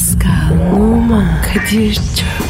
Pascal, Oman, Kadir çok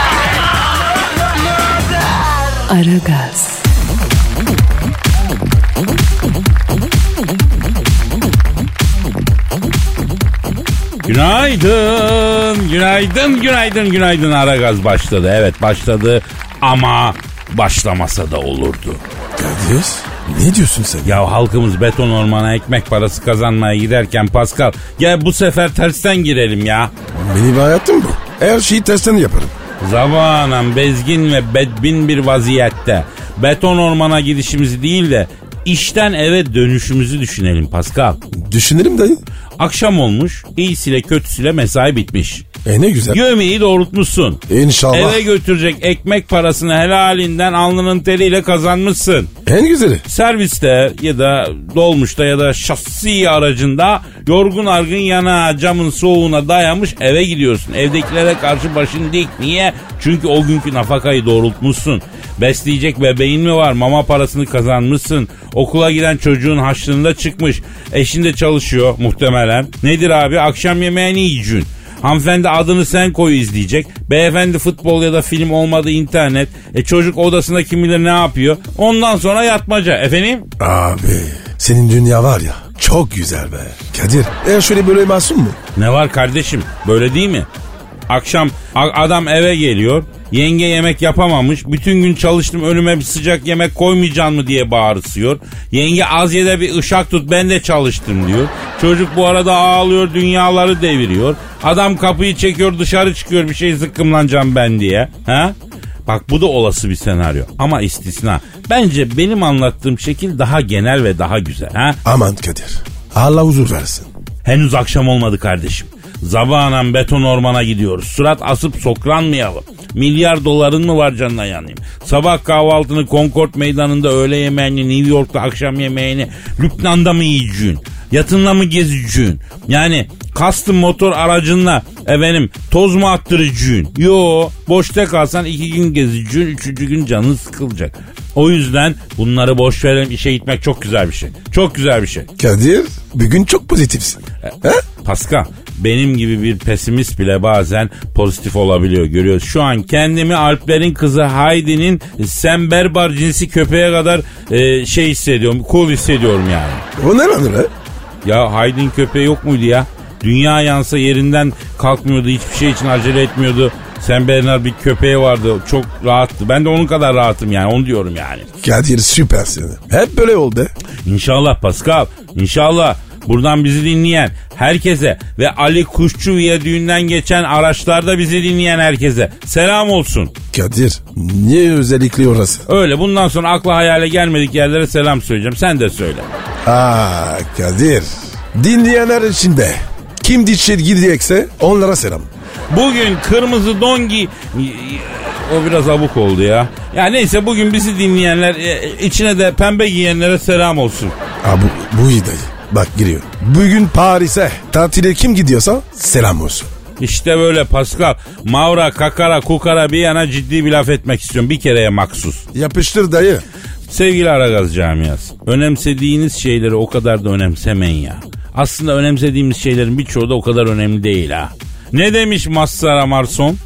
Aragaz, Günaydın, günaydın, günaydın, günaydın. Ara gaz başladı. Evet başladı ama başlamasa da olurdu. Kadir ne diyorsun sen? Ya halkımız beton ormana ekmek parası kazanmaya giderken Pascal gel bu sefer tersten girelim ya. Benim hayatım bu. Her şeyi tersten yaparım. Zamanen bezgin ve bedbin bir vaziyette beton ormana gidişimizi değil de işten eve dönüşümüzü düşünelim Pascal. Düşünelim dayı. Akşam olmuş, iyisiyle kötüsüyle mesai bitmiş. E ne güzel. Gömeği doğrultmuşsun. İnşallah. Eve götürecek ekmek parasını helalinden alnının teriyle kazanmışsın. En güzeli. Serviste ya da dolmuşta ya da şahsi aracında yorgun argın yana camın soğuğuna dayamış eve gidiyorsun. Evdekilere karşı başın dik. Niye? Çünkü o günkü nafakayı doğrultmuşsun. Besleyecek bebeğin mi var? Mama parasını kazanmışsın. Okula giden çocuğun haçlığında çıkmış. Eşin de çalışıyor muhtemelen. Nedir abi? Akşam yemeğini yiyeceksin. Hanımefendi adını sen koy izleyecek. Beyefendi futbol ya da film olmadı internet. E çocuk odasında kim bilir ne yapıyor. Ondan sonra yatmaca. Efendim? Abi senin dünya var ya çok güzel be. Kadir eğer şöyle böyle masum mu? Ne var kardeşim? Böyle değil mi? Akşam adam eve geliyor. Yenge yemek yapamamış. Bütün gün çalıştım önüme bir sıcak yemek koymayacaksın mı diye bağırısıyor. Yenge az ye de bir ışak tut ben de çalıştım diyor. Çocuk bu arada ağlıyor dünyaları deviriyor. Adam kapıyı çekiyor dışarı çıkıyor bir şey zıkkımlanacağım ben diye. Ha? Bak bu da olası bir senaryo ama istisna. Bence benim anlattığım şekil daha genel ve daha güzel. Ha? Aman Kadir Allah huzur versin. Henüz akşam olmadı kardeşim. Zabanan beton ormana gidiyoruz. Surat asıp sokranmayalım. Milyar doların mı var canına yanayım? Sabah kahvaltını Concord meydanında öğle yemeğini New York'ta akşam yemeğini Lübnan'da mı yiyeceksin? Yatınla mı gezeceksin? Yani custom motor aracınla efendim toz mu attıracaksın? Yo boşta kalsan iki gün gezeceksin üçüncü gün canın sıkılacak. O yüzden bunları boş verelim işe gitmek çok güzel bir şey. Çok güzel bir şey. Kadir bugün çok pozitifsin. He? Pascal benim gibi bir pesimist bile bazen pozitif olabiliyor görüyoruz. Şu an kendimi Alplerin kızı Heidi'nin semberbar cinsi köpeğe kadar e, şey hissediyorum. Cool hissediyorum yani. O ne lan öyle? Ya Heidi'nin köpeği yok muydu ya? Dünya yansa yerinden kalkmıyordu. Hiçbir şey için acele etmiyordu. Sen Bernard bir köpeği vardı. Çok rahattı. Ben de onun kadar rahatım yani. Onu diyorum yani. Kadir süpersin. Hep böyle oldu. İnşallah Pascal. İnşallah. Buradan bizi dinleyen herkese ve Ali Kuşçu düğünden geçen araçlarda bizi dinleyen herkese selam olsun. Kadir niye özellikle orası? Öyle bundan sonra akla hayale gelmedik yerlere selam söyleyeceğim. Sen de söyle. Aa Kadir. Dinleyenler içinde kim dişe gidecekse onlara selam. Bugün kırmızı don giy... O biraz abuk oldu ya. Ya neyse bugün bizi dinleyenler e, içine de pembe giyenlere selam olsun. Aa, bu, bu iyi dayı. Bak giriyor. Bugün Paris'e tatile kim gidiyorsa selam olsun. İşte böyle Pascal. Mavra, kakara, kukara bir yana ciddi bir laf etmek istiyorum. Bir kereye maksus. Yapıştır dayı. Sevgili Aragaz camiası. Önemsediğiniz şeyleri o kadar da önemsemeyin ya. Aslında önemsediğimiz şeylerin birçoğu da o kadar önemli değil ha. Ne demiş Mazhar Amarson?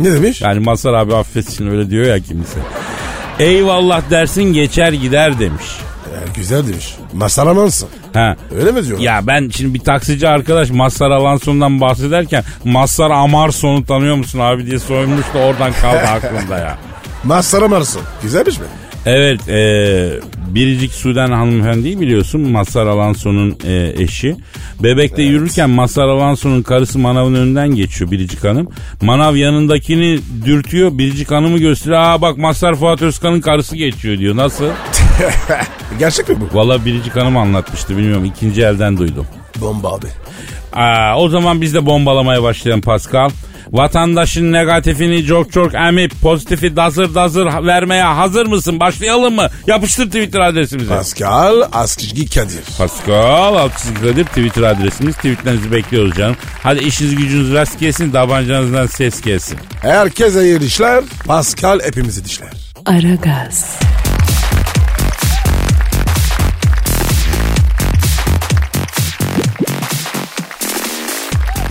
Ne demiş? Yani Mazhar abi affetsin öyle diyor ya kimse. Eyvallah dersin geçer gider demiş. Ya, güzel demiş. Masaramansın. Ha. Öyle mi diyor? Ya ben şimdi bir taksici arkadaş Mazhar Alanson'dan bahsederken Mazhar Amarson'u tanıyor musun abi diye sormuş da oradan kaldı aklımda ya. Masaramansın. Güzelmiş mi? Evet, e, Biricik Sudan hanımefendiyi biliyorsun Mazhar Alanson'un e, eşi. Bebekte yürürken Mazhar Alanson'un karısı manavın önünden geçiyor Biricik Hanım. Manav yanındakini dürtüyor, Biricik Hanım'ı gösteriyor. Aa bak Mazhar Fuat Özkan'ın karısı geçiyor diyor. Nasıl? Gerçek mi bu? Valla Biricik Hanım anlatmıştı bilmiyorum ikinci elden duydum. Bomba abi. Aa, o zaman biz de bombalamaya başlayalım Pascal. Vatandaşın negatifini çok çok emip pozitifi dazır dazır vermeye hazır mısın? Başlayalım mı? Yapıştır Twitter adresimizi. Pascal Askizgi Kadir. Pascal Altçizgi Kadir Twitter adresimiz. Tweetlerinizi bekliyoruz canım. Hadi işiniz gücünüz rast gelsin, tabancanızdan ses gelsin. Herkese hayırlı işler. Pascal hepimizi dişler. Aragaz,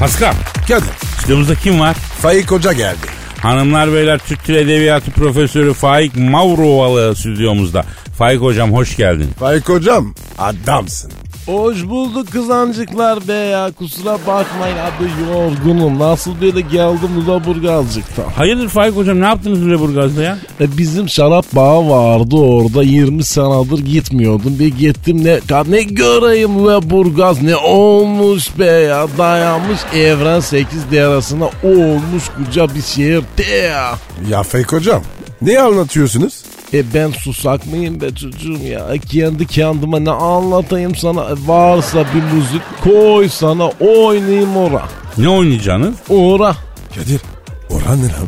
Pascal, Kadir. stüdyomuzda kim var? Faik Hoca geldi. Hanımlar beyler Türk Dil Edebiyatı Profesörü Faik Mavrovalı stüdyomuzda. Faik hocam hoş geldin. Faik Hocam adamsın. Hoş bulduk kızancıklar be ya. Kusura bakmayın abi yorgunum. Nasıl böyle geldim Lüleburgazcık'tan. Hayırdır Faik hocam ne yaptınız Lüleburgaz'da ya? E bizim şarap bağı vardı orada 20 senedir gitmiyordum. Bir gittim ne ne göreyim Lüleburgaz ne olmuş be ya. Dayanmış Evren 8 derasına olmuş koca bir şehir de ya. Ya Faik Hocam ne anlatıyorsunuz? E ben susak mıyım be çocuğum ya? E kendi kendime ne anlatayım sana? E varsa bir müzik koy sana oynayayım ora. Ne oynayacaksınız? Ora. Kadir oran ne lan?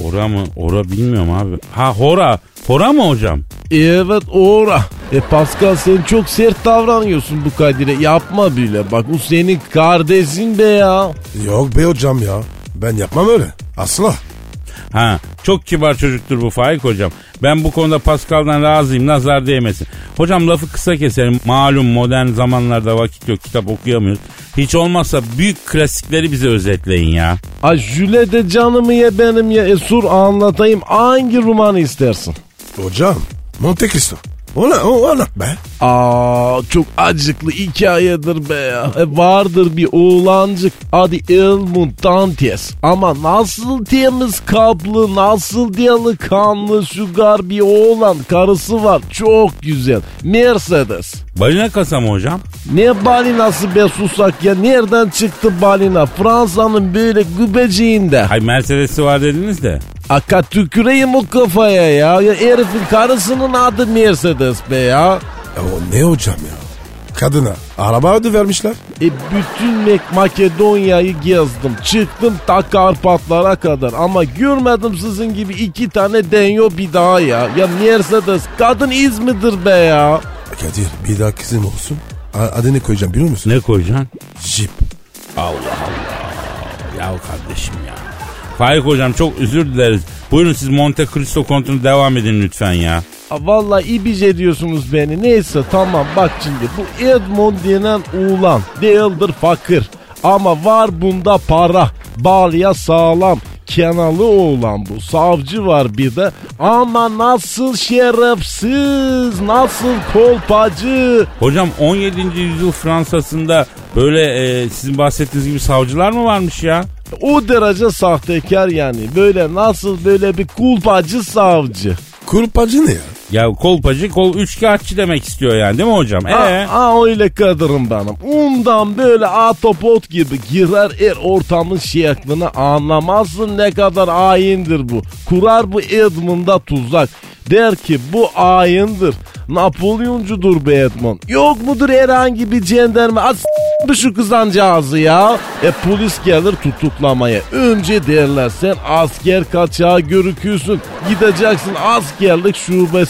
Ora mı? Ora bilmiyorum abi. Ha hora. Hora mı hocam? Evet ora. E Pascal sen çok sert davranıyorsun bu Kadir'e. Yapma bile. Bak o senin kardeşin be ya. Yok be hocam ya. Ben yapmam öyle. Asla. Ha çok kibar çocuktur bu Faik hocam. Ben bu konuda Pascal'dan razıyım nazar değmesin. Hocam lafı kısa keselim. Malum modern zamanlarda vakit yok kitap okuyamıyoruz. Hiç olmazsa büyük klasikleri bize özetleyin ya. Ay Jüle de canımı ye benim ya. E sur anlatayım. Hangi romanı istersin? Hocam Monte Cristo. O ne? O anlat be. Aa çok acıklı hikayedir be ya. E, vardır bir oğlancık adı Elmund Dantes. Ama nasıl temiz kalpli, nasıl delikanlı, şugar bir oğlan. Karısı var çok güzel. Mercedes. Balina kasa mı hocam? Ne balinası be susak ya? Nereden çıktı balina? Fransa'nın böyle gübeciğinde. Hay Mercedes'i var dediniz de. Aka tüküreyim o kafaya ya. ya herifin karısının adı Mercedes be ya. Ya o ne hocam ya? Kadına araba ödü vermişler. E bütün Makedonya'yı gezdim. Çıktım ta Karpatlara kadar. Ama görmedim sizin gibi iki tane denyo bir daha ya. Ya Mercedes kadın iz midir be ya? Kadir bir daha kızım olsun. A- Adını koyacağım biliyor musun? Ne koyacaksın? Jeep. Allah Allah. Ya kardeşim ya. Faik hocam çok özür dileriz. Buyurun siz Monte Cristo kontrolü devam edin lütfen ya. Aa, Vallahi ibice ediyorsunuz beni. Neyse tamam bak şimdi bu Edmond denen oğlan değildir fakir. Ama var bunda para. Balya sağlam. Kenalı oğlan bu. Savcı var bir de. Ama nasıl şerefsiz, nasıl kolpacı. Hocam 17. yüzyıl Fransa'sında böyle e, sizin bahsettiğiniz gibi savcılar mı varmış ya? O derece sahtekar yani. Böyle nasıl böyle bir kulpacı savcı. Kurpacı ne ya? Ya kolpacı kol üçkağıtçı demek istiyor yani değil mi hocam? Ee? Ha öyle kadırım benim. Ondan böyle atopot gibi girer er ortamın şeklini anlamazsın ne kadar ayindir bu. Kurar bu Edmund'a tuzak. Der ki bu ayindir. Napolyoncudur bu Edmund. Yok mudur herhangi bir? As bu şu kızancağızı ya. E polis gelir tutuklamaya. Önce derler sen asker kaçağı görüküyorsun. Gideceksin askerlik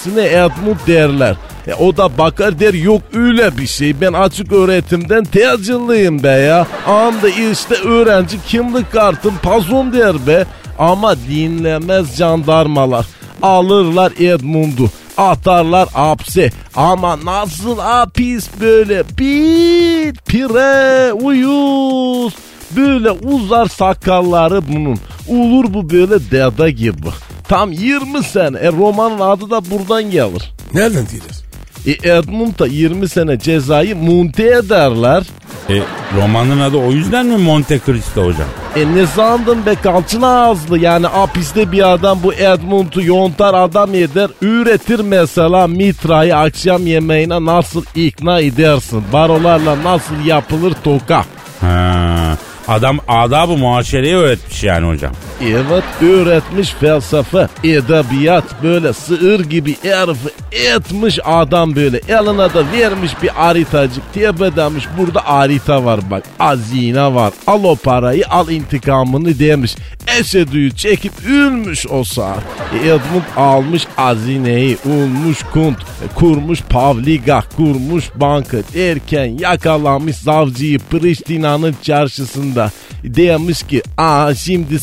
şubesine Edmund derler. E o da bakar der yok öyle bir şey. Ben açık öğretimden tecilliyim be ya. Anda işte öğrenci kimlik kartım pazon der be. Ama dinlemez jandarmalar. Alırlar Edmund'u atarlar hapse. Ama nasıl hapis böyle bit pire uyuz. Böyle uzar sakalları bunun. Olur bu böyle dede gibi. Tam 20 sene. E romanın adı da buradan gelir. Nereden gelir? E Edmund da 20 sene cezayı munte ederler. E, romanın adı o yüzden mi Monte Cristo hocam? E ne sandın be kalçın ağızlı yani hapiste bir adam bu Edmund'u yontar adam eder üretir mesela mitrayı akşam yemeğine nasıl ikna edersin barolarla nasıl yapılır toka. Ha, adam adabı muaşereyi öğretmiş yani hocam. Evet öğretmiş felsefe, edebiyat böyle sığır gibi herifi etmiş adam böyle. Eline de vermiş bir haritacık. Tebe demiş burada harita var bak. Azine var. Al o parayı al intikamını demiş. Eşedüyü çekip ülmüş o saat. Edmund almış azineyi, ulmuş kunt, kurmuş pavliga, kurmuş banka derken yakalamış savcıyı Priştina'nın çarşısında. Demiş ki aa şimdi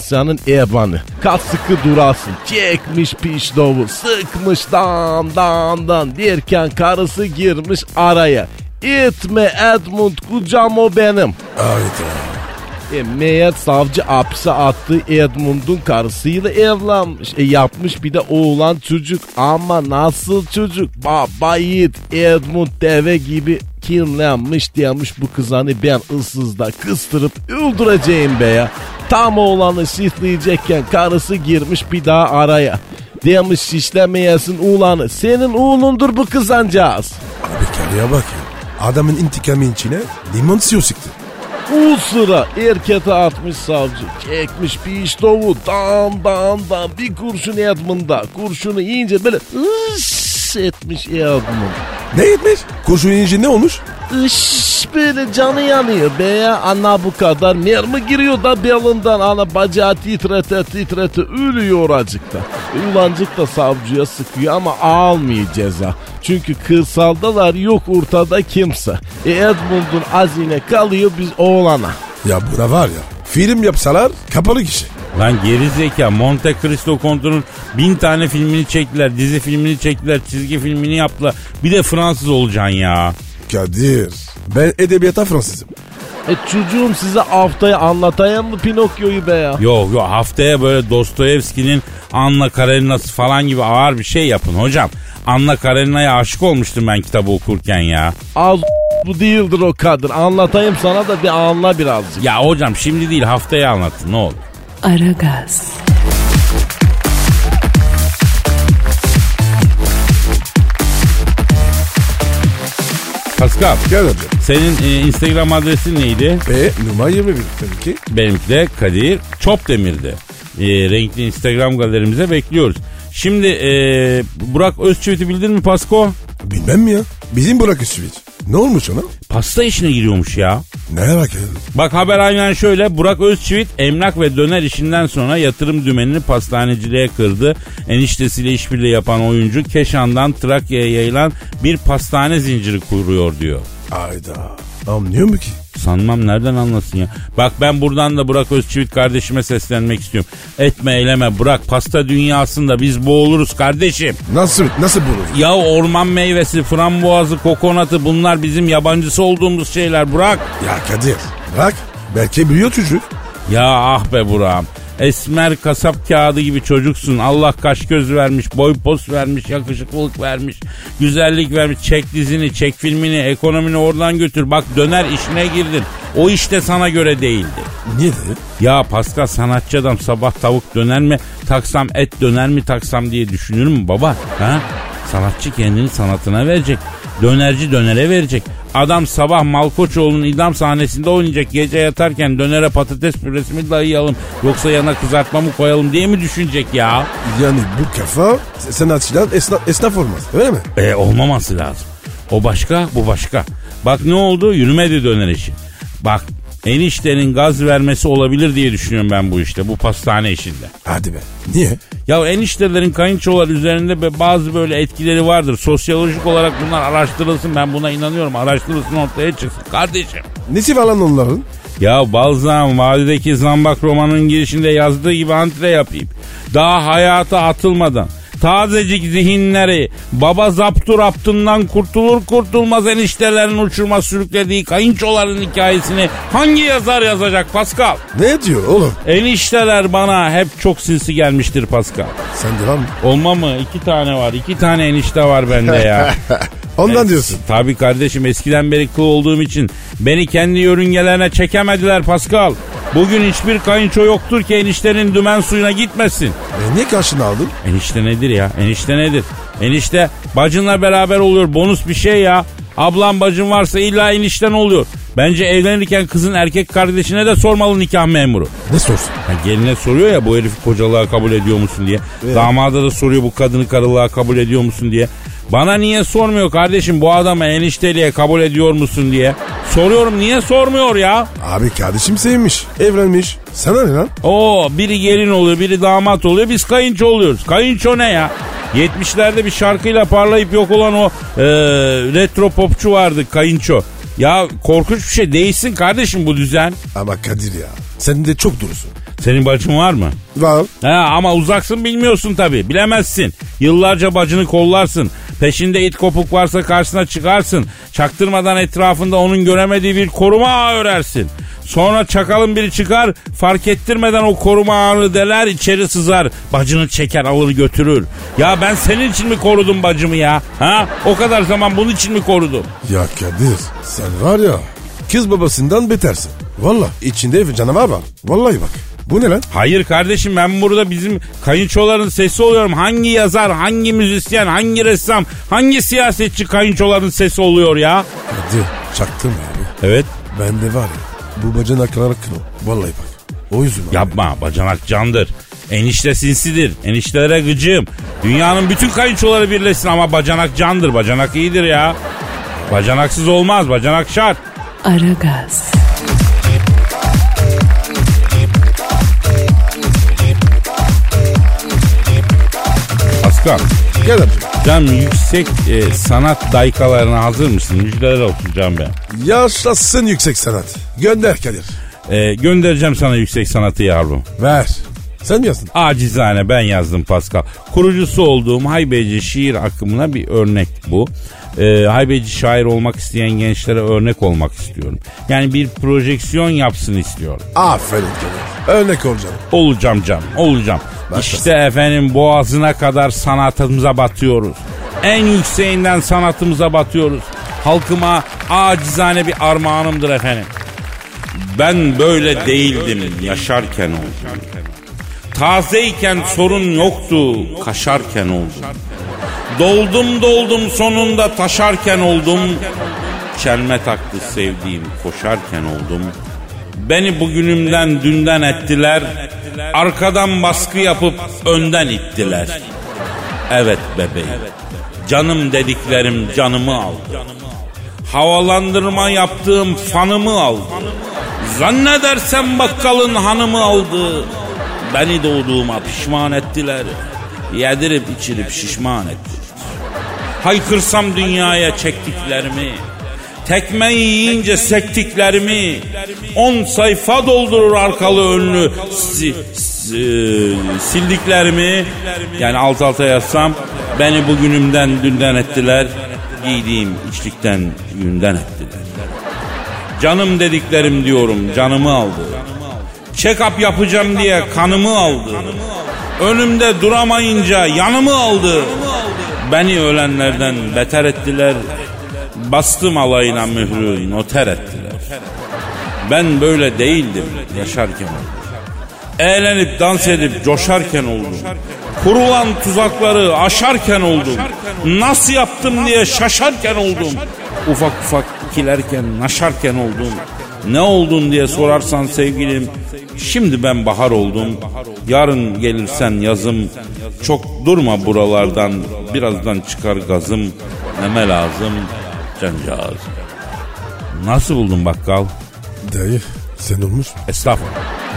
senin ebanı. Kaç sıkı durasın. Çekmiş pişdovu. Sıkmış dan dan dan derken karısı girmiş araya. Etme Edmund kucam o benim. Hayda. E, meğer savcı hapse attığı Edmund'un karısıyla evlenmiş. E, yapmış bir de oğlan çocuk. Ama nasıl çocuk? Baba yiğit Edmund deve gibi kirlenmiş demiş bu kızanı ben ıssızda kıstırıp öldüreceğim be ya. Tam oğlanı şifleyecekken karısı girmiş bir daha araya. Demiş şişlemeyesin oğlanı. Senin oğlundur bu kızancağız. Abi karıya bak ya. Adamın intikamı içine limon suyu sıktı. O sıra erkete atmış savcı. Çekmiş bir iş dovu. Dan dan dan bir kurşun Edmund'a. Kurşunu yiyince böyle ıs etmiş Edmund. Ne etmiş? Kurşun yiyince ne olmuş? Iş böyle canı yanıyor be ya. Ana bu kadar mermi giriyor da belinden. Ana bacağı titrete titrete ölüyor oracıkta. Ulancık da savcıya sıkıyor ama almıyor ceza. Çünkü kırsaldalar yok ortada kimse. E Edmund'un azine kalıyor biz oğlana. Ya buna var ya film yapsalar kapalı kişi. Lan geri zeka Monte Cristo Kontu'nun bin tane filmini çektiler. Dizi filmini çektiler. Çizgi filmini yaptılar. Bir de Fransız olacaksın ya. Kadir ben edebiyata Fransızım. E çocuğum size haftaya anlatayım mı Pinokyo'yu be ya? Yok yok haftaya böyle Dostoyevski'nin Anna Karenina'sı falan gibi ağır bir şey yapın hocam. Anna Karenina'ya aşık olmuştum ben kitabı okurken ya. Az bu değildir o kadın. Anlatayım sana da bir anla birazcık. Ya hocam şimdi değil haftaya anlatın ne olur. Aragaz, Pascal Gel hadi. senin e, Instagram adresin neydi? E numara 21 tabii ki. Benimki de Kadir Çopdemir'di. E, renkli Instagram galerimize bekliyoruz. Şimdi e, Burak Özçivit'i bildin mi Pasko? Bilmem mi ya? Bizim Burak Üstüviç. Ne olmuş ona? Pasta işine giriyormuş ya. Ne alaka ya? Bak haber aynen şöyle. Burak Özçivit emlak ve döner işinden sonra yatırım dümenini pastaneciliğe kırdı. Eniştesiyle işbirliği yapan oyuncu Keşan'dan Trakya'ya yayılan bir pastane zinciri kuruyor diyor. Ayda. Anlıyor mu ki? Sanmam nereden anlasın ya. Bak ben buradan da Burak Özçivit kardeşime seslenmek istiyorum. Etme eyleme bırak pasta dünyasında biz boğuluruz kardeşim. Nasıl nasıl bunu? Ya orman meyvesi, frambuazı, kokonatı bunlar bizim yabancısı olduğumuz şeyler Burak. Ya Kadir bak belki biliyor çocuk. Ya ah be Burak'ım. Esmer kasap kağıdı gibi çocuksun. Allah kaş göz vermiş, boy pos vermiş, yakışıklılık vermiş, güzellik vermiş. Çek dizini, çek filmini, ekonomini oradan götür. Bak döner işine girdin. O işte sana göre değildi. Niye? Ya Pascal sanatçı adam sabah tavuk döner mi taksam et döner mi taksam diye düşünür mü baba? Ha? Sanatçı kendini sanatına verecek. Dönerci dönere verecek. Adam sabah Malkoçoğlu'nun idam sahnesinde oynayacak. Gece yatarken dönere patates püresi mi dayayalım yoksa yana kızartma mı koyalım diye mi düşünecek ya? Yani bu kafa sanatçıdan esnaf, esnaf olmaz öyle mi? E olmaması lazım. O başka bu başka. Bak ne oldu yürümedi döner işi. Bak eniştenin gaz vermesi olabilir diye düşünüyorum ben bu işte bu pastane işinde. Hadi be. Niye? Ya eniştelerin kayınçolar üzerinde bazı böyle etkileri vardır. Sosyolojik olarak bunlar araştırılsın. Ben buna inanıyorum. Araştırılsın ortaya çıksın. Kardeşim. Nesi falan onların? Ya Balzam vadideki zambak romanın girişinde yazdığı gibi antre yapayım. Daha hayata atılmadan tazecik zihinleri baba zaptu raptından kurtulur kurtulmaz eniştelerin uçurma sürüklediği kayınçoların hikayesini hangi yazar yazacak Pascal? Ne diyor oğlum? Enişteler bana hep çok sinsi gelmiştir Pascal. Sen de lan. Olma mı? İki tane var. İki tane enişte var bende ya. Ondan diyorsun. Tabii kardeşim eskiden beri kıl olduğum için beni kendi yörüngelerine çekemediler Pascal. Bugün hiçbir kayınço yoktur ki eniştenin dümen suyuna gitmesin. E niye karşına aldın? Enişte nedir ya? Enişte nedir? Enişte bacınla beraber oluyor. Bonus bir şey ya. Ablam bacın varsa illa enişten oluyor. Bence evlenirken kızın erkek kardeşine de sormalı nikah memuru. Ne sorsun? Ha, geline soruyor ya bu herifi kocalığa kabul ediyor musun diye. Damada da soruyor bu kadını karılığa kabul ediyor musun diye. Bana niye sormuyor kardeşim bu adamı enişteliğe kabul ediyor musun diye. Soruyorum niye sormuyor ya? Abi kardeşim sevmiş. Evlenmiş. Sana ne lan? Oo biri gelin oluyor biri damat oluyor biz kayınço oluyoruz. Kayınço ne ya? 70'lerde bir şarkıyla parlayıp yok olan o e, retro popçu vardı kayınço. Ya korkunç bir şey değilsin kardeşim bu düzen. Ama Kadir ya. Sen de çok durusun. Senin bacın var mı? Var. Ha, ama uzaksın bilmiyorsun tabii. Bilemezsin. Yıllarca bacını kollarsın. Peşinde it kopuk varsa karşısına çıkarsın. Çaktırmadan etrafında onun göremediği bir koruma ağı örersin. Sonra çakalın biri çıkar fark ettirmeden o koruma ağını deler içeri sızar. Bacını çeker alır götürür. Ya ben senin için mi korudum bacımı ya? Ha? O kadar zaman bunun için mi korudum? Ya Kadir sen var ya kız babasından betersin. Valla içinde canavar var. Vallahi bak. Bu ne lan? Hayır kardeşim ben burada bizim kayınçoların sesi oluyorum. Hangi yazar, hangi müzisyen, hangi ressam, hangi siyasetçi kayınçoların sesi oluyor ya? Kadir çaktım abi. Evet. Ben de var ya bu bacana kadar kilo. Vallahi bak. O yüzden abi. Yapma bacanak candır. Enişte sinsidir. Eniştelere gıcığım. Dünyanın bütün kayınçoları birleşsin ama bacanak candır. Bacanak iyidir ya. Bacanaksız olmaz. Bacanak şart. Aragaz, Pascal. Abicim. Can yüksek e, sanat daykalarına hazır mısın? Müjdeler olsun Can Bey. Yaşasın yüksek sanat. Gönder Kadir. E, göndereceğim sana yüksek sanatı yavrum. Ver. Sen mi yazdın? Acizane ben yazdım Pascal. Kurucusu olduğum haybeci şiir akımına bir örnek bu. Ee, haybeci şair olmak isteyen gençlere örnek olmak istiyorum. Yani bir projeksiyon yapsın istiyorum. Aferin Kadir. Örnek olacağım. Olacağım can, olacağım. Başlasın. İşte efendim boğazına kadar sanatımıza batıyoruz. En yükseğinden sanatımıza batıyoruz. Halkıma acizane bir armağanımdır efendim. Ben böyle değildim yaşarken oldum. Tazeyken sorun yoktu kaşarken oldum. Doldum doldum sonunda taşarken oldum. Çelme taktı sevdiğim koşarken oldum. Beni bugünümden dünden ettiler. Arkadan baskı yapıp önden ittiler. Evet bebeğim. Canım dediklerim canımı aldı. Havalandırma yaptığım fanımı aldı. Zannedersem bakkalın hanımı aldı. Beni doğduğuma pişman ettiler. Yedirip içirip şişman ettiler. Haykırsam dünyaya çektiklerimi. Tekme yiyince sektiklerimi. On sayfa doldurur arkalı önlü si- si- sildiklerimi. Yani alt alta yazsam beni bugünümden dünden ettiler. Giydiğim içlikten yünden ettiler. Canım dediklerim diyorum canımı aldı. Check-up yapacağım diye kanımı aldı. Önümde duramayınca yanımı aldı. Beni ölenlerden beter ettiler. Bastım alayına mührü noter ettiler. Ben böyle değildim yaşarken. Eğlenip dans edip coşarken oldum. Kurulan tuzakları aşarken oldum. Nasıl yaptım diye şaşarken oldum. Ufak ufak ikilerken, naşarken oldum. Ne oldun diye sorarsan sevgilim, şimdi ben bahar oldum. Yarın gelirsen yazım. Çok durma buralardan, birazdan çıkar gazım. Neme lazım, cancağız. Nasıl buldun bakkal? Dayı sen olmuş mu? Estağfurullah,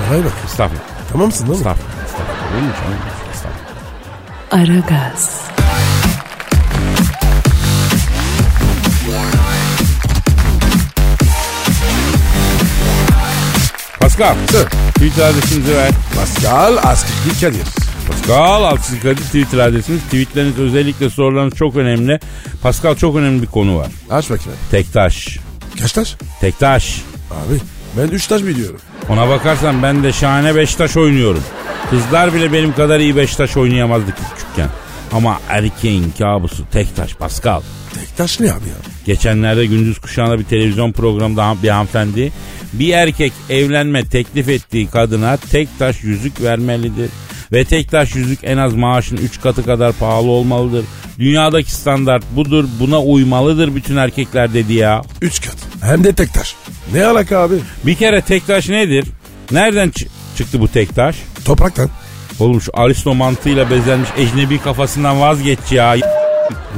Hay bak. estağfurullah, Tamamsın değil mi? estağfurullah. estağfurullah. Olur mu canım? Estağfurullah. Aragaz, Pascal, Sir. Twitter adresimizi ver. Pascal Askizgi Kadir. Pascal Altçı Kadir Twitter adresimiz. Tweetleriniz özellikle sorularınız çok önemli. Pascal çok önemli bir konu var. Aç bakayım. Tektaş. Kaç taş? Tektaş. Abi ben üç taş biliyorum. Ona bakarsan ben de şahane Beşiktaş oynuyorum. Kızlar bile benim kadar iyi Beşiktaş oynayamazdı küçükken. Ama erkeğin kabusu Tektaş Pascal. Tek taş ne abi ya? Geçenlerde gündüz kuşağında bir televizyon programında bir hanımefendi bir erkek evlenme teklif ettiği kadına tek taş yüzük vermelidir. Ve tek taş yüzük en az maaşın 3 katı kadar pahalı olmalıdır. Dünyadaki standart budur buna uymalıdır bütün erkekler dedi ya. Üç kat. Hem de tek taş. Ne alaka abi? Bir kere tektaş nedir? Nereden çı- çıktı bu tektaş? Topraktan. Oğlum şu Aristo mantığıyla bezenmiş ecnebi kafasından vazgeç ya.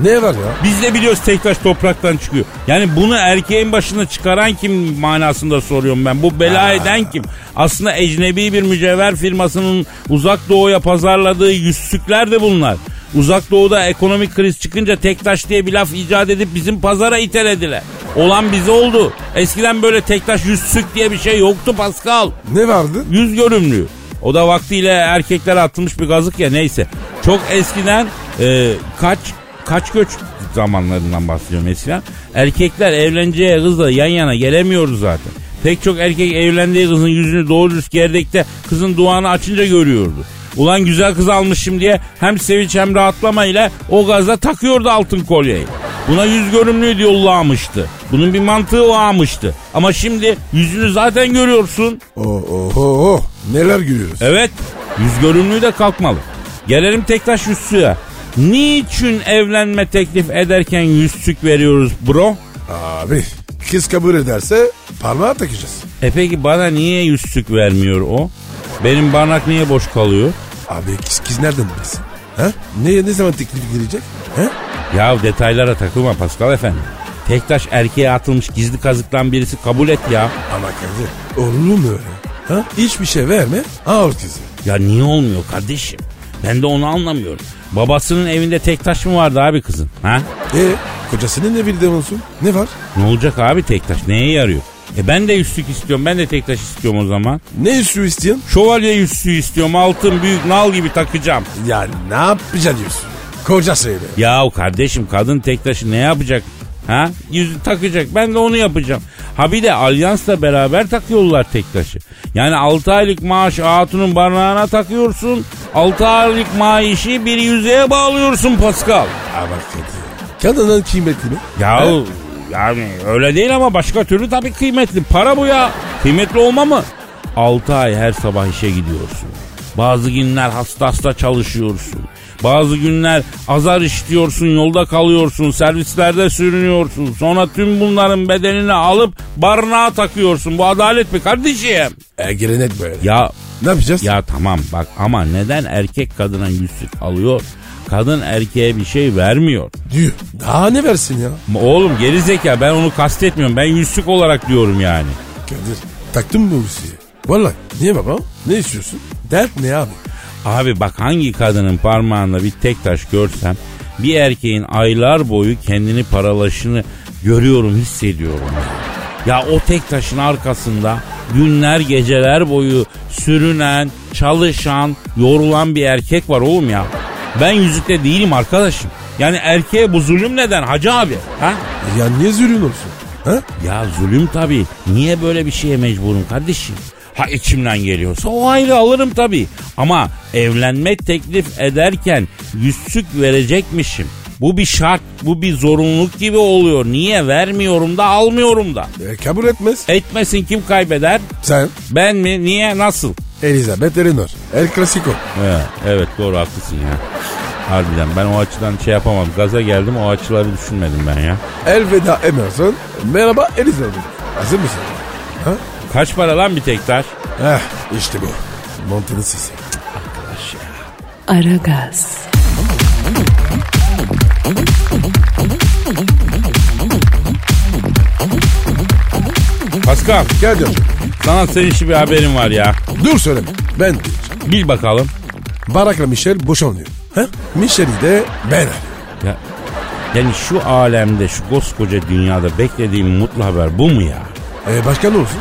Ne var ya? Biz de biliyoruz tektaş topraktan çıkıyor. Yani bunu erkeğin başına çıkaran kim manasında soruyorum ben. Bu bela eden kim? Aslında ecnebi bir mücevher firmasının uzak doğuya pazarladığı yüzsükler de bunlar. Uzak doğuda ekonomik kriz çıkınca tektaş diye bir laf icat edip bizim pazara itelediler. Olan bize oldu. Eskiden böyle tektaş yüzsük diye bir şey yoktu Pascal. Ne vardı? Yüz görümlü. O da vaktiyle erkeklere atılmış bir gazık ya neyse. Çok eskiden e, kaç kaç göç zamanlarından bahsediyorum eskiden. Erkekler evleneceği kızla yan yana gelemiyordu zaten. Pek çok erkek evlendiği kızın yüzünü doğru dürüst gerdekte kızın duanı açınca görüyordu. Ulan güzel kız almışım diye hem sevinç hem rahatlama ile o gazla takıyordu altın kolyeyi. Buna yüz görümlüğü yollamıştı. Bunun bir mantığı varmıştı. Ama şimdi yüzünü zaten görüyorsun. Oh oh oh. oh. Neler görüyoruz? Evet yüz görümlüğü de kalkmalı. Gelelim Tektaş yüzsüğe. Niçin evlenme teklif ederken yüzsük veriyoruz bro? Abi kız kabul ederse parmağı takacağız. E peki bana niye yüzsük vermiyor o? Benim barnak niye boş kalıyor? Abi kız, kız nereden bilsin? Ha? Ne, ne zaman teklif gelecek? Ha? Ya detaylara takılma Pascal efendi. Tektaş erkeğe atılmış gizli kazıktan birisi kabul et ya. Ama Kadir olur mu öyle? Ha? Hiçbir şey verme al kızı. Ya niye olmuyor kardeşim? Ben de onu anlamıyorum. Babasının evinde Tektaş mı vardı abi kızın? Ha? E kocasının evinde olsun. Ne var? Ne olacak abi Tektaş? Neye yarıyor? E ben de yüzsük istiyorum. Ben de Tektaş istiyorum o zaman. Ne üstü istiyorsun? Şövalye yüzüğü istiyorum. Altın büyük nal gibi takacağım. Ya ne yapacaksın diyorsun? Kocasıyla. Yahu kardeşim kadın tek taşı ne yapacak? Ha? Yüzü takacak. Ben de onu yapacağım. Ha bir de alyansla beraber takıyorlar tek taşı. Yani 6 aylık maaş hatunun barnağına takıyorsun. 6 aylık maaşı bir yüzeye bağlıyorsun Pascal. Ama Kadir. Kadının kıymetli mi? Yahu yani öyle değil ama başka türlü tabii kıymetli. Para bu ya. Kıymetli olma mı? 6 ay her sabah işe gidiyorsun. Bazı günler hasta hasta çalışıyorsun. Bazı günler azar işliyorsun, yolda kalıyorsun, servislerde sürünüyorsun. Sonra tüm bunların bedenini alıp barınağa takıyorsun. Bu adalet mi kardeşim? E gelenek böyle. Ya Ne yapacağız? ya tamam bak ama neden erkek kadına yüzsük alıyor? Kadın erkeğe bir şey vermiyor. Diyor. Daha ne versin ya? Oğlum geri zeka ben onu kastetmiyorum. Ben yüzsük olarak diyorum yani. Kadir taktın mı bu? Vallahi niye baba? Ne istiyorsun? Dert ne abi? Abi bak hangi kadının parmağında bir tek taş görsem bir erkeğin aylar boyu kendini paralaşını görüyorum hissediyorum. Ya, o tek taşın arkasında günler geceler boyu sürünen, çalışan, yorulan bir erkek var oğlum ya. Ben yüzükte değilim arkadaşım. Yani erkeğe bu zulüm neden hacı abi? Ha? Ya niye zürün olsun? Ha? Ya zulüm tabii. Niye böyle bir şeye mecburum kardeşim? Ha içimden geliyorsa o ayrı alırım tabii. Ama evlenme teklif ederken yüzsük verecekmişim. Bu bir şart, bu bir zorunluluk gibi oluyor. Niye vermiyorum da almıyorum da. E, kabul etmez. Etmesin kim kaybeder? Sen Ben mi? Niye? Nasıl? Elizabeth Eleanor. El Clasico. Evet, evet doğru haklısın ya. Harbiden ben o açıdan şey yapamam. Gaza geldim o açıları düşünmedim ben ya. Elveda Emerson. Merhaba Elizabeth. Hazır mısın? Ha? Kaç para lan bir tek taş? Heh, işte bu. Montanın sesi. Aragaz, Pascal Gel canım. sana sevinçli bir haberim var ya. Dur söyleme. Ben diyeceğim. Bil bakalım. Barak'la Michel boşanıyor. Ha? Michel'i de ben arıyorum. Ya, yani şu alemde şu koskoca dünyada beklediğim mutlu haber bu mu ya? E başka ne olsun?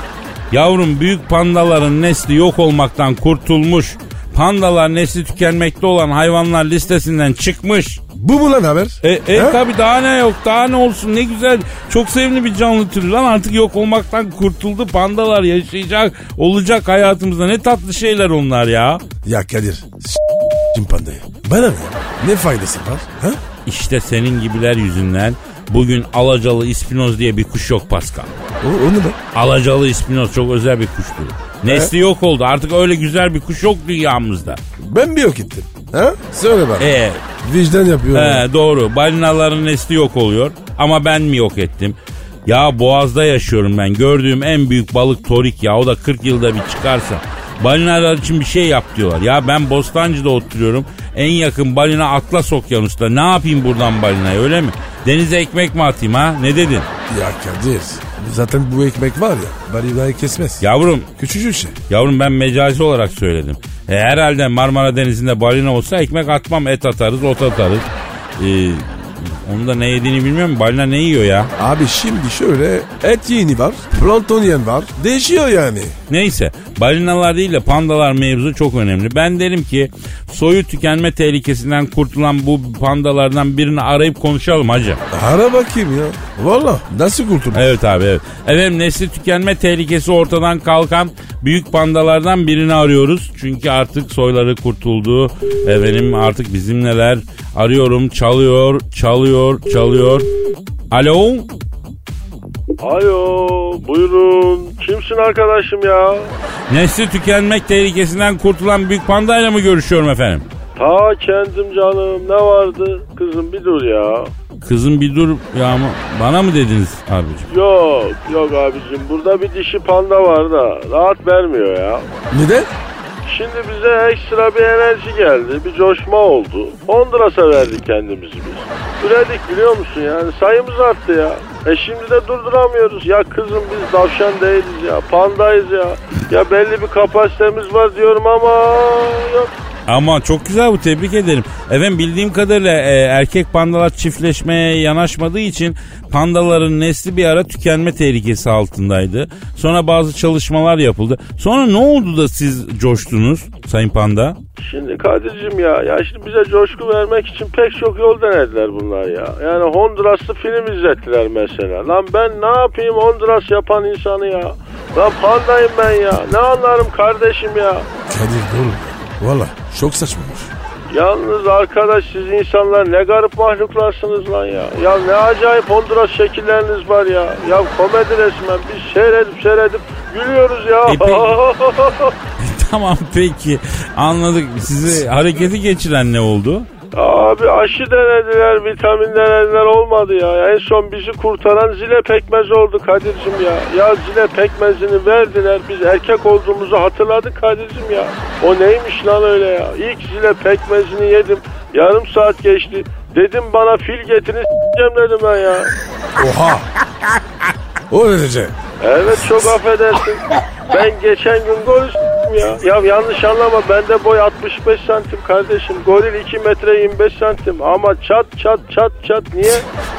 Yavrum büyük pandaların nesli yok olmaktan kurtulmuş. Pandalar nesli tükenmekte olan hayvanlar listesinden çıkmış. Bu mu lan haber? E, e Ha? tabi daha ne yok daha ne olsun ne güzel çok sevimli bir canlı türü lan artık yok olmaktan kurtuldu pandalar yaşayacak olacak hayatımızda ne tatlı şeyler onlar ya. Ya Kadir. S***cim pandayı. Bana ne? Ne faydası var? Ha? İşte senin gibiler yüzünden bugün alacalı ispinoz diye bir kuş yok Pascal. O, onu da. Alacalı ispinoz çok özel bir kuştur. Nesli yok oldu artık öyle güzel bir kuş yok dünyamızda. Ben mi yok ettim? Ha? Söyle bana. E Vicdan yapıyorum. He, doğru. Balinaların nesli yok oluyor. Ama ben mi yok ettim? Ya boğazda yaşıyorum ben. Gördüğüm en büyük balık torik ya. O da 40 yılda bir çıkarsa. Balinalar için bir şey yap diyorlar. Ya ben Bostancı'da oturuyorum. En yakın balina Atlas Okyanus'ta. Ne yapayım buradan balinaya öyle mi? Denize ekmek mi atayım ha? Ne dedin? Ya Kadir zaten bu ekmek var ya balinayı kesmez. Yavrum, Küçücük şey. yavrum ben mecazi olarak söyledim. E, herhalde Marmara Denizi'nde balina olsa ekmek atmam et atarız ot atarız. Ee, onun da ne yediğini bilmiyorum. Balina ne yiyor ya? Abi şimdi şöyle et yeni var, plankton yiyen var. Değişiyor yani. Neyse balinalar değil de pandalar mevzu çok önemli. Ben derim ki soyu tükenme tehlikesinden kurtulan bu pandalardan birini arayıp konuşalım hacı. Ara bakayım ya. Valla nasıl kurtuldun? Evet abi evet. Efendim nesli tükenme tehlikesi ortadan kalkan büyük pandalardan birini arıyoruz. Çünkü artık soyları kurtuldu. Efendim artık bizimleler. Arıyorum çalıyor çalıyor çalıyor. Alo Alo buyurun kimsin arkadaşım ya? nesli tükenmek tehlikesinden kurtulan büyük pandayla mı görüşüyorum efendim? Ta kendim canım ne vardı? Kızım bir dur ya. Kızım bir dur ya mı? Bana mı dediniz abicim? Yok yok abicim burada bir dişi panda var da rahat vermiyor ya. Neden? Şimdi bize ekstra bir enerji geldi bir coşma oldu. Honduras'a verdik kendimizi biz. Üredik biliyor musun yani sayımız arttı ya. E şimdi de durduramıyoruz. Ya kızım biz tavşan değiliz ya pandayız ya. Ya belli bir kapasitemiz var diyorum ama yok. Ama çok güzel bu tebrik ederim. Efendim bildiğim kadarıyla e, erkek pandalar çiftleşmeye yanaşmadığı için pandaların nesli bir ara tükenme tehlikesi altındaydı. Sonra bazı çalışmalar yapıldı. Sonra ne oldu da siz coştunuz Sayın Panda? Şimdi Kadir'cim ya, ya şimdi bize coşku vermek için pek çok yol denediler bunlar ya. Yani Honduraslı film izlettiler mesela. Lan ben ne yapayım Honduras yapan insanı ya. Lan pandayım ben ya. Ne anlarım kardeşim ya. Kadir dur. Valla çok saçmamış. Yalnız arkadaş siz insanlar ne garip mahluklarsınız lan ya. Ya ne acayip Honduras şekilleriniz var ya. Ya komedi resmen biz seyredip seyredip gülüyoruz ya. E peki- tamam peki anladık. Sizi hareketi geçiren ne oldu? Abi aşı denediler, vitamin denediler olmadı ya. En son bizi kurtaran zile pekmez oldu Kadir'cim ya. Ya zile pekmezini verdiler. Biz erkek olduğumuzu hatırladık Kadir'cim ya. O neymiş lan öyle ya. İlk zile pekmezini yedim. Yarım saat geçti. Dedim bana fil getirin dedim ben ya. Oha. O derece. Evet çok affedersin. Ben geçen gün gol s**tim ya. Ya yanlış anlama bende boy 65 santim kardeşim. Goril 2 metre 25 santim. Ama çat çat çat çat niye?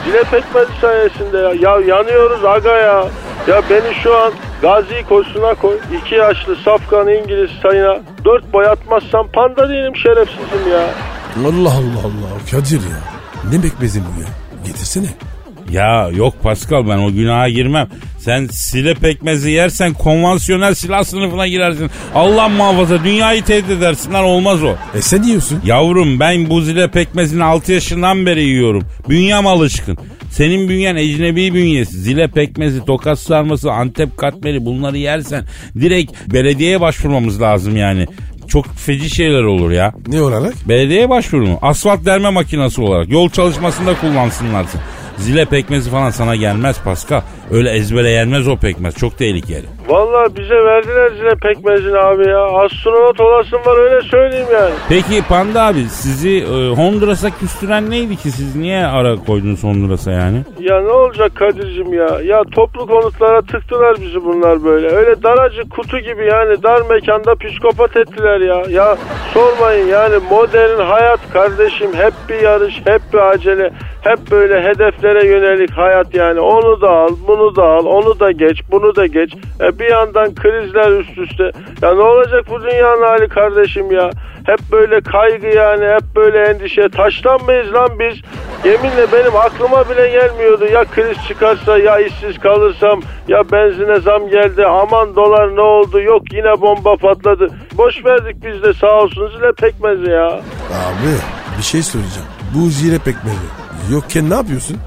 Zile pekmezi sayesinde ya. Ya yanıyoruz aga ya. Ya beni şu an Gazi koşusuna koy. 2 yaşlı safkan İngiliz sayına 4 boy atmazsam panda değilim şerefsizim ya. Allah Allah Allah. Kadir ya. Ne bekmezin bu ya? Getirsene. Ya yok Pascal ben o günaha girmem. Sen sile pekmezi yersen konvansiyonel silah sınıfına girersin. Allah muhafaza dünyayı tehdit edersin lan olmaz o. E sen yiyorsun. Yavrum ben bu zile pekmezini 6 yaşından beri yiyorum. Bünyem alışkın. Senin bünyen ecnebi bünyesi. Zile pekmezi, tokat sarması, antep katmeri bunları yersen direkt belediyeye başvurmamız lazım yani. Çok feci şeyler olur ya. Ne olarak? Belediyeye başvurun. Asfalt derme makinesi olarak. Yol çalışmasında kullansınlar. Zile pekmezi falan sana gelmez Pascal. Öyle ezbere yenmez o pekmez. Çok tehlikeli. Vallahi bize verdiler zile pekmezini abi ya. Astronot olasın var öyle söyleyeyim yani. Peki Panda abi sizi e, Honduras'a küstüren neydi ki? Siz niye ara koydunuz Honduras'a yani? Ya ne olacak Kadir'cim ya? Ya toplu konutlara tıktılar bizi bunlar böyle. Öyle daracık kutu gibi yani dar mekanda psikopat ettiler ya. Ya sormayın yani modern hayat kardeşim hep bir yarış, hep bir acele. Hep böyle hedeflere yönelik hayat yani. Onu da al, bunu da al, onu da geç, bunu da geç. E bir yandan krizler üst üste. Ya ne olacak bu dünyanın hali kardeşim ya? Hep böyle kaygı yani, hep böyle endişe. Taştan mıyız lan biz? Yeminle benim aklıma bile gelmiyordu. Ya kriz çıkarsa, ya işsiz kalırsam, ya benzine zam geldi. Aman dolar ne oldu? Yok yine bomba patladı. Boş verdik biz de sağ olsun zile pekmezi ya. Abi bir şey söyleyeceğim. Bu zire pekmezi. Yokken ne yapıyorsun?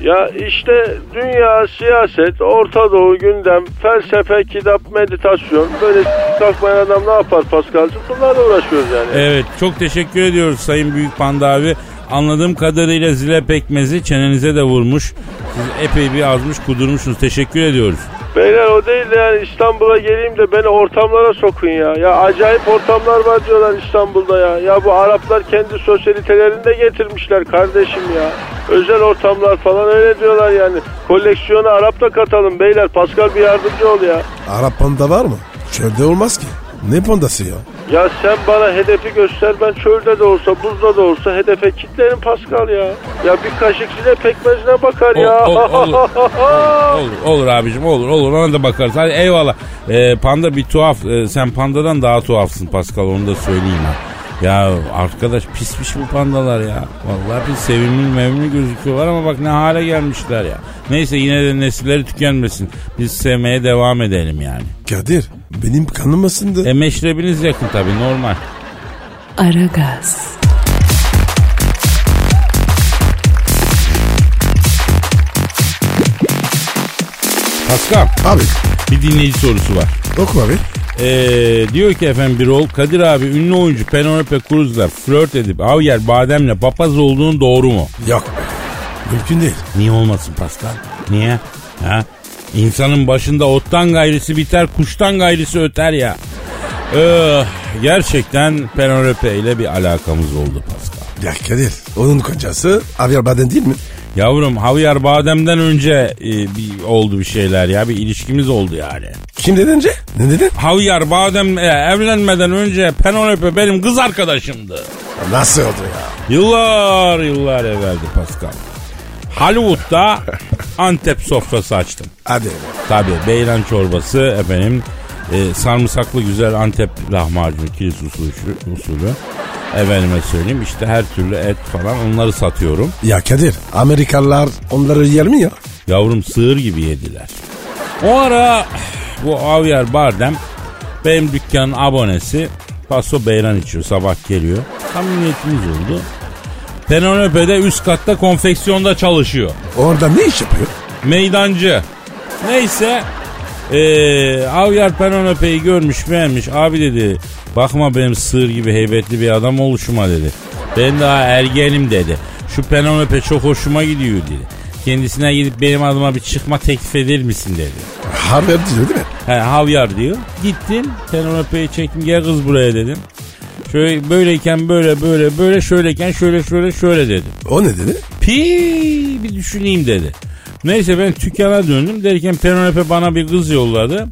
Ya işte dünya, siyaset, Orta Doğu gündem, felsefe, kitap, meditasyon. Böyle kalkmayan adam ne yapar Paskal'cığım? Bunlarla uğraşıyoruz yani. Evet çok teşekkür ediyoruz Sayın Büyük Panda abi. Anladığım kadarıyla zile pekmezi çenenize de vurmuş. Siz epey bir azmış kudurmuşsunuz. Teşekkür ediyoruz. Beyler o değil de yani İstanbul'a geleyim de beni ortamlara sokun ya. Ya acayip ortamlar var diyorlar İstanbul'da ya. Ya bu Araplar kendi sosyalitelerini de getirmişler kardeşim ya. Özel ortamlar falan öyle diyorlar yani. Koleksiyona Arap da katalım beyler. Pascal bir yardımcı ol ya. Arap panda var mı? Çölde olmaz ki. Ne pandası ya? Ya sen bana hedefi göster ben çölde de olsa buzda da olsa hedefe kitlerim Pascal ya. Ya bir kaşık zile pekmezine bakar ya. ol- olur. olur, olur abicim olur olur ona da bakarız. Hadi eyvallah. Ee, panda bir tuhaf. Ee, sen pandadan daha tuhafsın Pascal onu da söyleyeyim ha. Ya arkadaş pismiş bu pandalar ya. Vallahi bir sevimli mevimli gözüküyorlar ama bak ne hale gelmişler ya. Neyse yine de nesilleri tükenmesin. Biz sevmeye devam edelim yani. Kadir benim kanım ısındı. E meşrebiniz yakın tabii normal. Aragaz, Pascal Abi bir dinleyici sorusu var. oku abi. Ee, diyor ki efendim bir ol Kadir abi ünlü oyuncu Penelope Cruz'la flört edip Javier Badem'le papaz olduğunu doğru mu? Yok. Mümkün değil. Niye olmasın Pascal? Niye? Ha? İnsanın başında ottan gayrisi biter kuştan gayrisi öter ya. Ee, gerçekten Penelope ile bir alakamız oldu Pascal. Ya Kadir onun kocası Javier Baden değil mi? Yavrum Javier Badem'den önce e, bir oldu bir şeyler ya bir ilişkimiz oldu yani. Kim dedin önce? Ne dedin? Javier Badem e, evlenmeden önce Penelope benim kız arkadaşımdı. Nasıl oldu ya? Yıllar yıllar evveldi Pascal. Hollywood'da Antep sofrası açtım. Hadi. Tabii beyran çorbası efendim e, sarımsaklı güzel Antep lahmacun kilis usulü, usulü. Efendime söyleyeyim işte her türlü et falan onları satıyorum. Ya Kadir Amerikalılar onları yer mi ya? Yavrum sığır gibi yediler. O ara bu Javier Bardem benim dükkanın abonesi paso beyran içiyor sabah geliyor. Samimiyetimiz oldu. Penelope'de üst katta konfeksiyonda çalışıyor. Orada ne iş yapıyor? Meydancı. Neyse ee, Javier Penelope'yi görmüş beğenmiş. Abi dedi bakma benim sığır gibi heybetli bir adam oluşuma dedi. Ben daha ergenim dedi. Şu Penelope çok hoşuma gidiyor dedi. Kendisine gidip benim adıma bir çıkma teklif eder misin dedi. Harvard diyor değil mi? He Javier diyor. Gittim Penelope'yi çektim gel kız buraya dedim. Şöyle böyleyken böyle böyle böyle şöyleyken şöyle şöyle şöyle dedim. O ne dedi? Pi bir düşüneyim dedi. Neyse ben dükkana döndüm derken Penelope bana bir kız yolladı.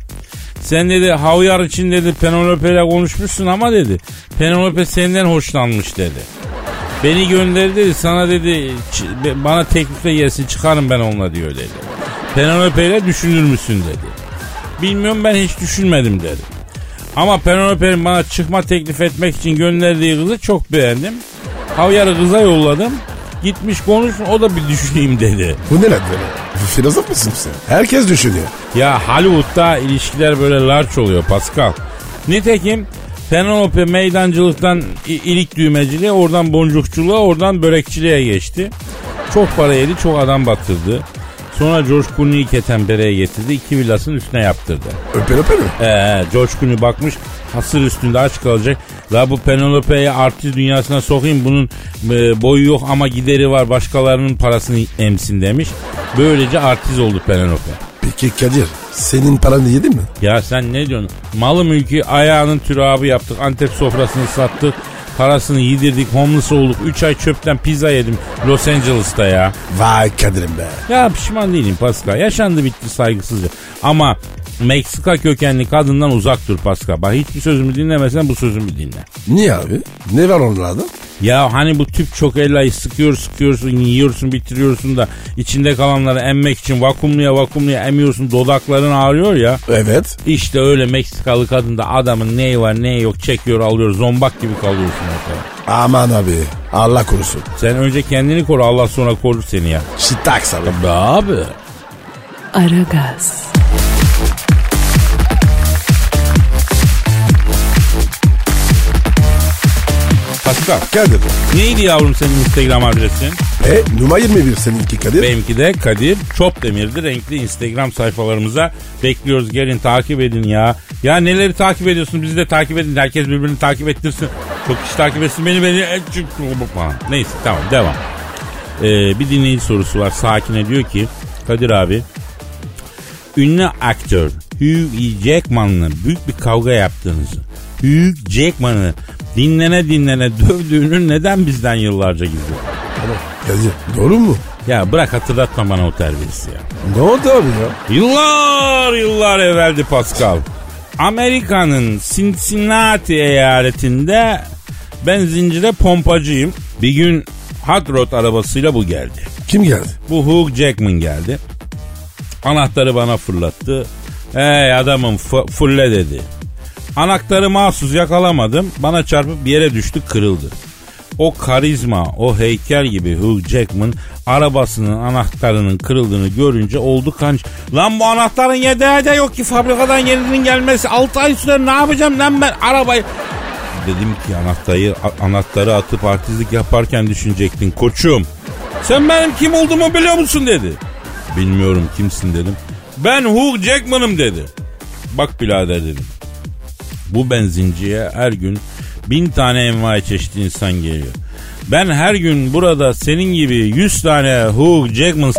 Sen dedi havyar için dedi Penelope ile konuşmuşsun ama dedi. Penelope senden hoşlanmış dedi. Beni gönderdi dedi sana dedi bana teklifle gelsin çıkarım ben onunla diyor dedi. Penelope ile düşünür müsün dedi. Bilmiyorum ben hiç düşünmedim dedi. Ama Penelope'nin bana çıkma teklif etmek için gönderdiği kızı çok beğendim. Havyarı kıza yolladım. Gitmiş konuşsun o da bir düşüneyim dedi. Bu ne lan böyle? Filozof musun sen? Herkes düşünüyor. Ya Hollywood'da ilişkiler böyle larç oluyor Pascal. Nitekim Penelope meydancılıktan ilik düğmeciliğe, oradan boncukçuluğa, oradan börekçiliğe geçti. Çok para yedi, çok adam batırdı. Sonra George Clooney'i ketempereye getirdi. iki villasının üstüne yaptırdı. Öper öper mi? Ee, George Clooney bakmış hasır üstünde aç kalacak. La bu Penelope'yi artist dünyasına sokayım. Bunun e, boyu yok ama gideri var. Başkalarının parasını emsin demiş. Böylece artist oldu Penelope. Peki Kadir senin paranı yedin mi? Ya sen ne diyorsun? Malı mülkü ayağının türabı yaptık. Antep sofrasını sattık. Parasını yedirdik. Homeless olduk. 3 ay çöpten pizza yedim Los Angeles'ta ya. Vay Kadir'im be. Ya pişman değilim Pascal. Yaşandı bitti saygısızca. Ama Meksika kökenli kadından uzak dur Pascal. Bak hiçbir sözümü dinlemesen bu sözümü dinle. Niye abi? Ne var onlarda? Ya hani bu tüp çok ellayı sıkıyor sıkıyorsun yiyorsun bitiriyorsun da içinde kalanları emmek için vakumluya vakumluya emiyorsun dodakların ağrıyor ya. Evet. İşte öyle Meksikalı kadın da adamın neyi var neyi yok çekiyor alıyor zombak gibi kalıyorsun ortada. Aman abi. Allah korusun. Sen önce kendini koru Allah sonra korur seni ya. Şitaks abi. Be abi. Aragaz, Pascal. Kadir. Neydi yavrum senin Instagram adresin? E numara 21 seninki Kadir. Benimki de Kadir Çopdemir'di. Renkli Instagram sayfalarımıza bekliyoruz. Gelin takip edin ya. Ya neleri takip ediyorsun bizi de takip edin. Herkes birbirini takip ettirsin. Çok kişi takip etsin beni beni. Falan. Neyse tamam devam. Ee, bir dinleyici sorusu var. Sakine diyor ki Kadir abi ünlü aktör Hugh Jackman'la büyük bir kavga yaptığınızı Hugh Jackman'ı dinlene dinlene dövdüğünü neden bizden yıllarca gizliyor? Kadir doğru mu? Ya bırak hatırlatma bana o terbiyesi ya. Ne oldu abi ya? Yıllar yıllar evveldi Pascal. Amerika'nın Cincinnati eyaletinde benzincide pompacıyım. Bir gün hot rod arabasıyla bu geldi. Kim geldi? Bu Hugh Jackman geldi. Anahtarı bana fırlattı. Hey adamım fulle dedi. Anahtarı mahsus yakalamadım. Bana çarpıp bir yere düştü kırıldı. O karizma, o heykel gibi Hugh Jackman arabasının anahtarının kırıldığını görünce oldu kanç. Lan bu anahtarın yedeği de yok ki fabrikadan yeninin gelmesi 6 ay sürer ne yapacağım lan ben arabayı. Dedim ki anahtarı, anahtarı atıp artistlik yaparken düşünecektin koçum. Sen benim kim olduğumu biliyor musun dedi. Bilmiyorum kimsin dedim. Ben Hugh Jackman'ım dedi. Bak birader dedim. Bu benzinciye her gün bin tane envai çeşitli insan geliyor. Ben her gün burada senin gibi yüz tane Hugh Jackman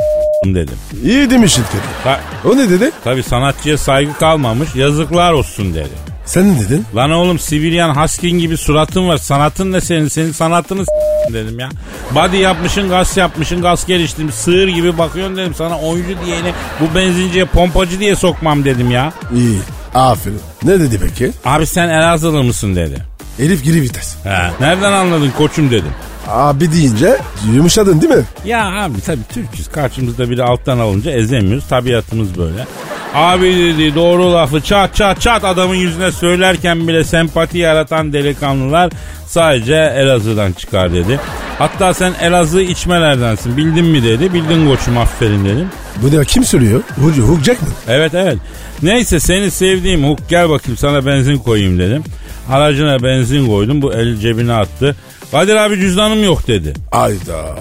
dedim. İyi demişsin Kadir. Ta- O ne dedi? Tabi sanatçıya saygı kalmamış yazıklar olsun dedi. Sen ne dedin? Lan oğlum Sibiryan Huskin gibi suratın var. Sanatın ne senin? Senin sanatını s- dedim ya. Body yapmışın, gaz yapmışın, gaz geliştirmiş. Sığır gibi bakıyorsun dedim. Sana oyuncu diyeni bu benzinciye pompacı diye sokmam dedim ya. İyi. Aferin. Ne dedi peki? Abi sen Elazığlı mısın dedi. Elif geri vites. He. Nereden anladın koçum dedim. Abi deyince yumuşadın değil mi? Ya abi tabii Türk'üz. Karşımızda biri alttan alınca ezemiyoruz. Tabiatımız böyle. Abi dedi doğru lafı çat çat çat adamın yüzüne söylerken bile sempati yaratan delikanlılar sadece Elazığ'dan çıkar dedi. Hatta sen Elazığ içmelerdensin bildin mi dedi. Bildin koçum aferin dedim. Bu ne kim söylüyor? Hugh, Hugh Jackman. Evet evet. Neyse seni sevdiğim Huk gel bakayım sana benzin koyayım dedim. Aracına benzin koydum bu el cebine attı. Kadir abi cüzdanım yok dedi. Ayda.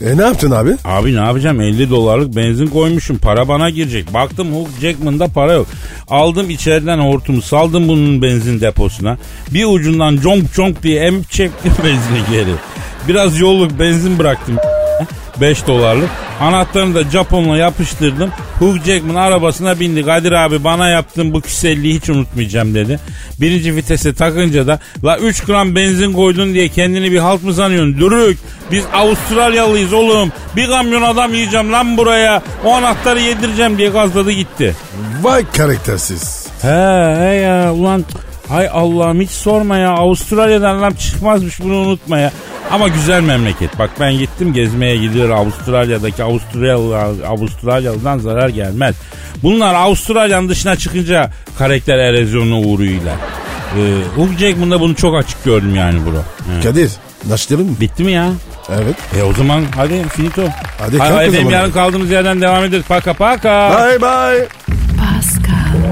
E ne yaptın abi? Abi ne yapacağım 50 dolarlık benzin koymuşum para bana girecek. Baktım Hugh Jackman'da para yok. Aldım içeriden hortumu saldım bunun benzin deposuna. Bir ucundan conk conk diye emip çektim benzini geri. Biraz yolluk benzin bıraktım 5 dolarlık. Anahtarını da Japonla yapıştırdım. Hugh Jackman arabasına bindi. Kadir abi bana yaptığın bu küselliği hiç unutmayacağım dedi. Birinci vitese takınca da la 3 gram benzin koydun diye kendini bir halt mı sanıyorsun? Dürük biz Avustralyalıyız oğlum. Bir kamyon adam yiyeceğim lan buraya. O anahtarı yedireceğim diye gazladı gitti. Vay karaktersiz. He he ya ulan hay Allah'ım hiç sorma ya Avustralya'dan lan çıkmazmış bunu unutma ya. Ama güzel memleket. Bak ben gittim gezmeye gidiyor Avustralya'daki Avustralyalı, Avustralyalı'dan zarar gelmez. Bunlar Avustralya'nın dışına çıkınca karakter erozyonuna uğruyorlar. Ee, Hugh Jackman'da bunu çok açık gördüm yani bro. He. Kadir. Başlayalım mı? Bitti mi ya? Evet. E o zaman hadi finito. Hadi Hadi, kalk o zaman. yarın kaldığımız yerden devam ederiz. Paka paka. Bye bye. Pascal,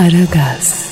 Aragaz.